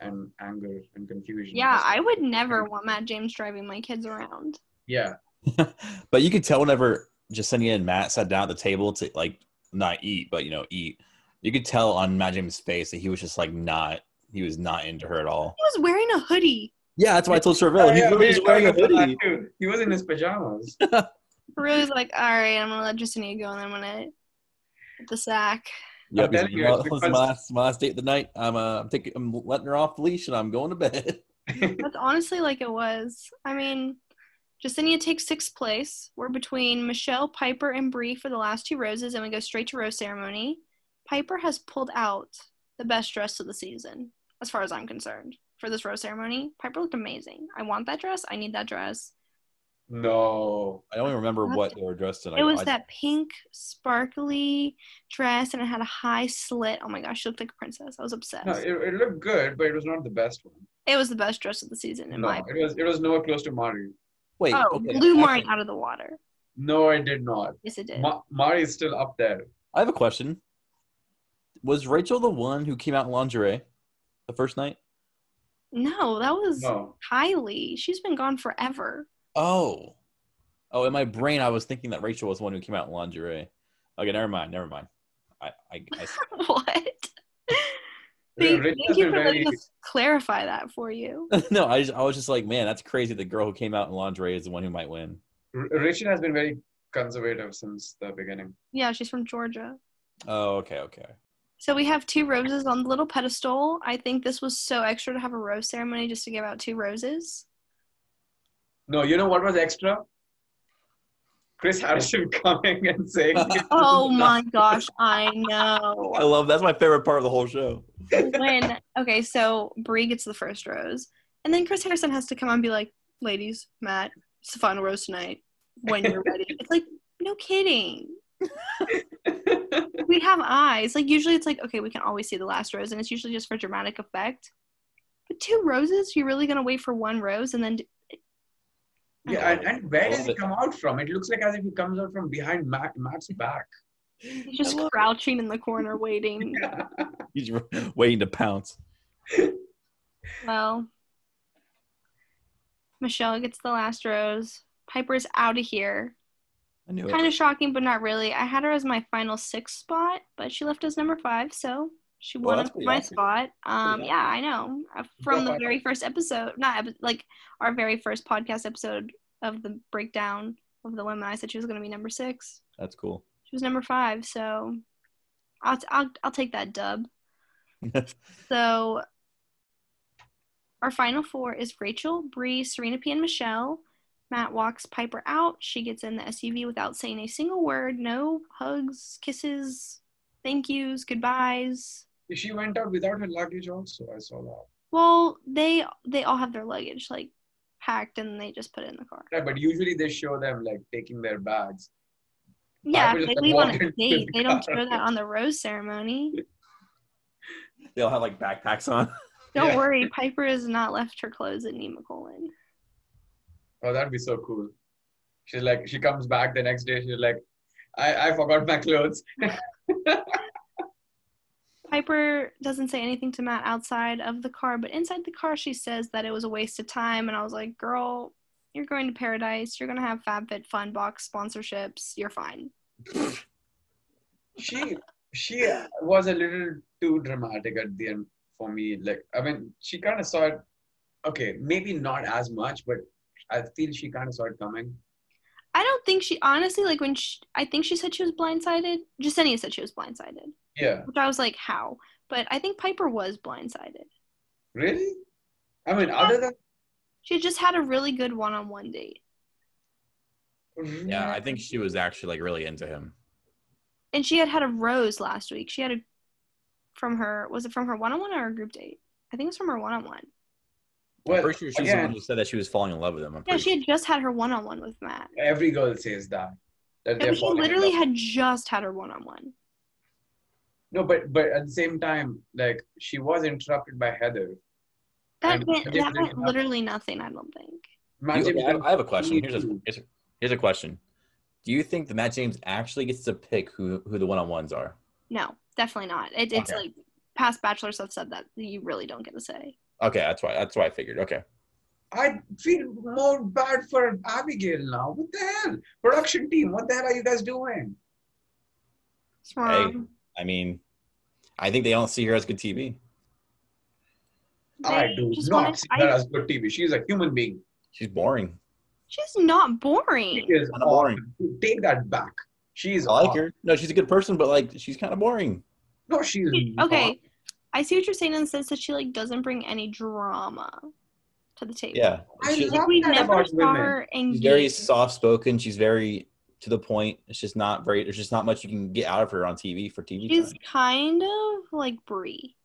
and anger and confusion. yeah, I would never want Matt James driving my kids around. yeah. but you could tell whenever Jessenia and Matt sat down at the table to like not eat, but you know, eat. You could tell on Matt James' face that he was just like not he was not into her at all. He was wearing a hoodie. Yeah, that's why I told Charville. Yeah, he yeah, was we just were wearing a talking hoodie. He was in his pajamas. Really was like, all right, I'm gonna let Justine go, and then I'm gonna hit the sack. Yep, he's telling like, you, well, it's this is because- my last, my last date of the night. I'm uh, I'm taking, I'm letting her off the leash, and I'm going to bed. That's honestly like it was. I mean, Justinian takes sixth place. We're between Michelle, Pieper, and Bri for the last two roses, and we go straight to rose ceremony. Pieper has pulled out the best dress of the season, as far as I'm concerned, for this rose ceremony. Pieper looked amazing. I want that dress. I need that dress. No. I don't even remember What? what they were dressed in. I- It was I- that pink, sparkly dress, and it had a high slit. Oh my gosh, she looked like a princess. I was obsessed. No, it, it looked good, but it was not the best one. it was the best dress of the season, in No, my it was it was nowhere close to Mari. Wait, Oh, okay, blew Mari out of the water. No, it did not. Yes, it did. Ma- Mari is still up there. I have a question. Was Rachael the one who came out in lingerie the first night? no, that was No. Kylie. She's been gone forever. Oh. Oh, in my brain, I was thinking that Rachael was the one who came out in lingerie. Okay, never mind. Never mind. I, I, I what? Rachael Thank, thank you been for letting us clarify that for you. no, I just, I was just like, man, that's crazy. The girl who came out in lingerie is the one who might win. R- Rachael has been very conservative since the beginning. Yeah, she's from Georgia. Oh, okay, okay. So we have two roses on the little pedestal. I think this was so extra to have a rose ceremony just to give out two roses. No, you know what was extra? Chris Harrison coming and saying, Oh my gosh, I know." I love that's my favorite part of the whole show. When okay, so Bri gets the first rose, and then Chris Harrison has to come on and be like, "Ladies, Matt, it's the final rose tonight. When you're ready." It's like, no kidding. we have eyes. Like usually it's like, okay, we can always see the last rose, and it's usually just for dramatic effect. But two roses, you're really gonna wait for one rose and then d- Yeah, and, and where does he it. come out from? It looks like as if he comes out from behind Matt, Matt's back. he's just I love it. crouching in the corner waiting. He's waiting to pounce. Well, Michelle gets the last rose. Pieper's out of here. I knew Kind it. of shocking, but not really. I had her as my final six spot, but she left as number five, so she won pretty my accurate. spot. Um, yeah, I know. Uh, From the very first episode, not like our very first podcast episode of the breakdown of the women, I said she was going to be number six. That's cool. She was number five, so I'll I'll I'll take that dub. So our final four is Rachael, Bri, Serena P, and Michelle. Matt walks Pieper out. She gets in the SUV without saying a single word. No hugs, kisses, thank yous, goodbyes. She went out without her luggage also. I saw that. Well, they they all have their luggage like packed and they just put it in the car. Right, but usually they show them like taking their bags. Yeah, if they just leave on a date. the They don't car. show that on the rose ceremony. they all have like backpacks on. Don't Yeah. worry, Pieper has not left her clothes at Nemacolin. Oh, that'd be so cool. She's like, she comes back the next day. She's like, I, I forgot my clothes. Pieper doesn't say anything to Matt outside of the car, but inside the car, she says that it was a waste of time. And I was like, girl, you're going to paradise. You're going to have FabFitFun box sponsorships. You're fine. she she uh, was a little too dramatic at the end for me. Like, I mean, she kind of saw it. Okay, maybe not as much, but I feel she kind of saw it coming. I don't think she, honestly, like when she, I think she said she was blindsided. Jessenia said she was blindsided, Yeah, which I was like, how? But I think Pieper was blindsided. really? I mean, other than She just had a really good one on one date. Mm-hmm. yeah, I think she was actually like really into him. And she had had a rose last week. She had a, from her, was it from her one on one or a group date? I think it was from her one on one. I'm Well, pretty sure she's the one who said that she was falling in love with him. I'm Yeah, she had just had her one on one with Matt. every girl says that. That Yeah, she literally had just had her one on one. No, but but at the same time, like she was interrupted by Heather. That meant, that meant didn't literally nothing, I don't think. Matt You- James okay, I have- didn't I have a question. Here's a, here's a question. Do you think that Matt James actually gets to pick who who the one on ones are? No, definitely not. It, it's Okay. like past bachelors have said that you really don't get to say. Okay, that's why that's why I figured. Okay, I feel more bad for Abigail now. What the hell? Production team, what the hell are you guys doing? It's wrong. I mean, I think they don't see her as good TV. I do not wanted- see I- her as good TV. She's a human being. She's boring. She's not boring. She is Kinda boring. Take that back. She's I like awesome. her. No, she's a good person, but like she's kind of boring. No, she's She- not. okay, I see what you're saying in the sense that she like doesn't bring any drama. to the table. Yeah, I she's, love we that never about saw women. her she's very soft spoken. She's very to the point. It's just not very. There's just not much you can get out of her on TV for TV She's time. kind of like Bri.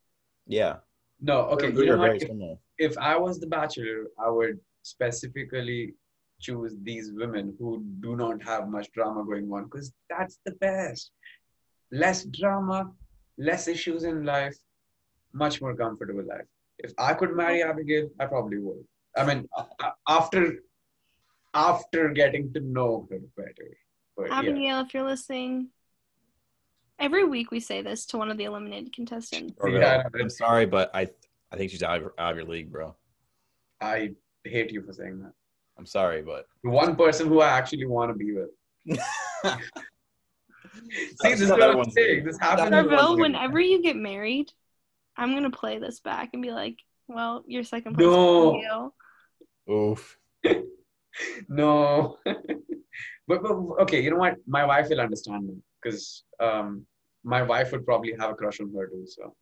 Yeah. No, okay. You know very what? If, if I was the bachelor, I would specifically choose these women who do not have much drama going on because that's the best. Less drama, less issues in life, much more comfortable life. If I could marry Abigail, I probably would. I mean, after after getting to know her better. But yeah. Abigail, if you're listening, every week we say this to one of the eliminated contestants. Oh, yeah, I'm sorry, but I I think she's out of, out of your league, bro. I hate you for saying that. I'm sorry, but The one person who I actually want to be with. See, this is Not what I'm saying. This happens. Not Charville, whenever you get married, I'm gonna play this back and be like, "Well, your second place, No. Oof. No. But, but okay, you know what? My wife will understand me because um, my wife would probably have a crush on her too. So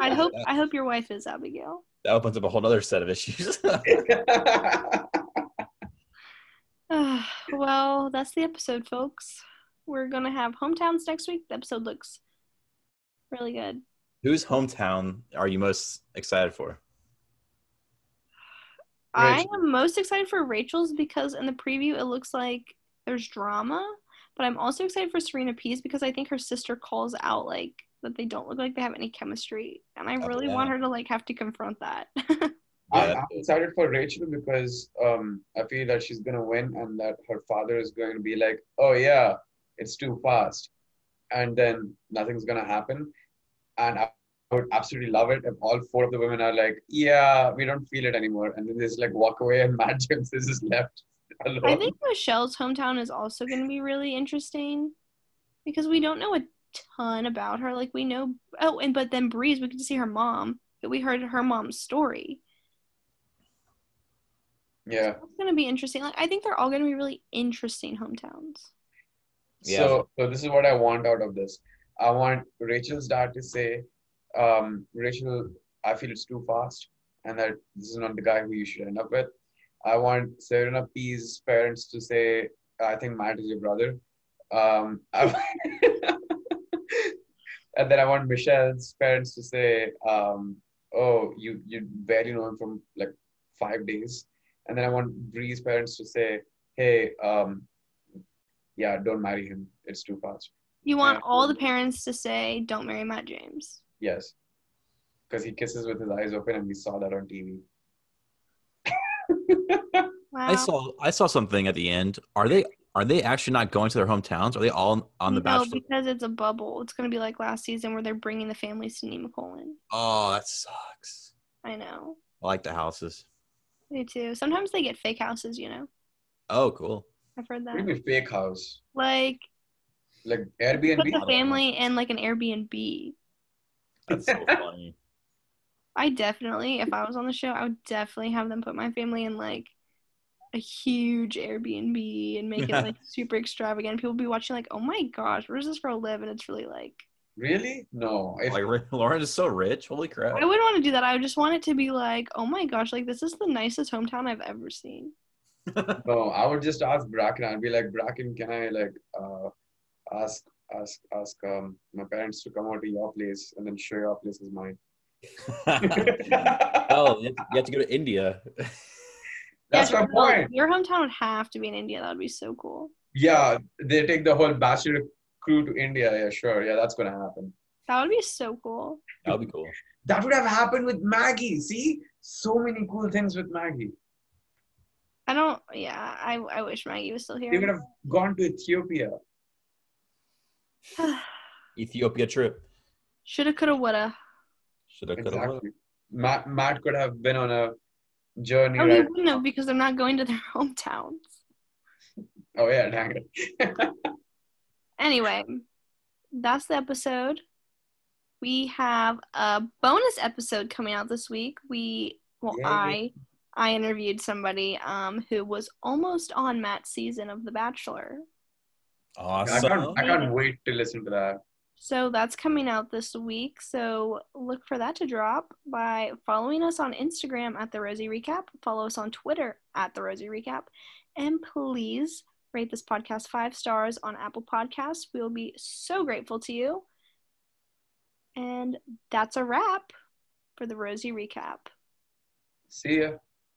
I hope I hope your wife is Abigail. That opens up a whole other set of issues. well, that's the episode, folks. We're gonna have hometowns next week. The episode looks really good. Whose hometown are you most excited for? I am most excited for Rachael's because in the preview it looks like there's drama, but I'm also excited for Serena P's because I think her sister calls out like that they don't look like they have any chemistry, and I Oh, really yeah. want her to like have to confront that. I'm, I'm excited for Rachel because um, I feel that she's gonna win and that her father is going to be like, "Oh yeah, it's too fast," and then nothing's gonna happen. And I would absolutely love it if all four of the women are like, "Yeah, we don't feel it anymore," and then they just like walk away and Matt James is just left alone. I think Michelle's hometown is also going to be really interesting because we don't know a ton about her. Like we know, oh, and but then Bri's, we get to see her mom. But we heard her mom's story. yeah. It's going to be interesting. Like I think they're all going to be really interesting hometowns. Yeah. So, so this is what I want out of this. I want Rachael's dad to say, um, Rachael, I feel it's too fast, and that this is not the guy who you should end up with. I want Serena P's parents to say, I think Matt is your brother. Um, and then I want Michelle's parents to say, um, oh, you you barely know him from like five days. And then I want Bri's parents to say, hey, um, yeah, don't marry him. It's too fast. You want Yeah. all the parents to say, "Don't marry Matt James." Yes. Because he kisses with his eyes open, and we saw that on TV. Wow. I saw I saw something at the end. Are they are they actually not going to their hometowns? Are they all on the no, Bachelor? because it's a bubble. It's going to be like last season where they're bringing the families to Nemacolin. Oh, that sucks. I know. I like the houses. Me too. Sometimes they get fake houses. You know, Oh, cool. I've heard that. you mean fake house? Like Like put Airbnb? the family in like an Airbnb. That's so funny. I definitely, if I was on the show, I would definitely have them put my family in like a huge Airbnb and make it like super extravagant. People would be watching like, oh my gosh, where does this girl live? And it's really like, Really? No. If, Like Lauren is so rich. Holy crap. I wouldn't want to do that. I would just want it to be like, oh my gosh, like this is the nicest hometown I've ever seen. no, I would just ask Bracken. I'd be like, Bracken, can I like uh, ask ask ask um, my parents to come over to your place and then show your place is mine? oh, you have, to, you have to go to India. That's Yeah, my point. Your hometown would have to be in India. That would be so cool. Yeah, they take the whole bachelor crew to India. Yeah, sure. Yeah, that's gonna happen. That would be so cool. That would be cool. That would have happened with Maggie. See, so many cool things with Maggie. I don't, yeah, I, I wish Maggie was still here. They would have gone to Ethiopia. Ethiopia trip. Shoulda, coulda, woulda. Should have could have. Exactly. Matt, Matt could have been on a journey. Oh, he wouldn't have because they're not going to their hometowns. Oh yeah, dang it. Anyway, that's the episode. We have a bonus episode coming out this week. We well, Yay. I I interviewed somebody um who was almost on Matt's season of The Bachelor. I Awesome. can't. I can't wait to listen to that. So that's coming out this week. So look for that to drop by following us on Instagram at the Rosie Recap. Follow us on Twitter at the Rosie Recap. And please rate this podcast five stars on Apple Podcasts. We'll be so grateful to you. And that's a wrap for the Rosie Recap. See ya.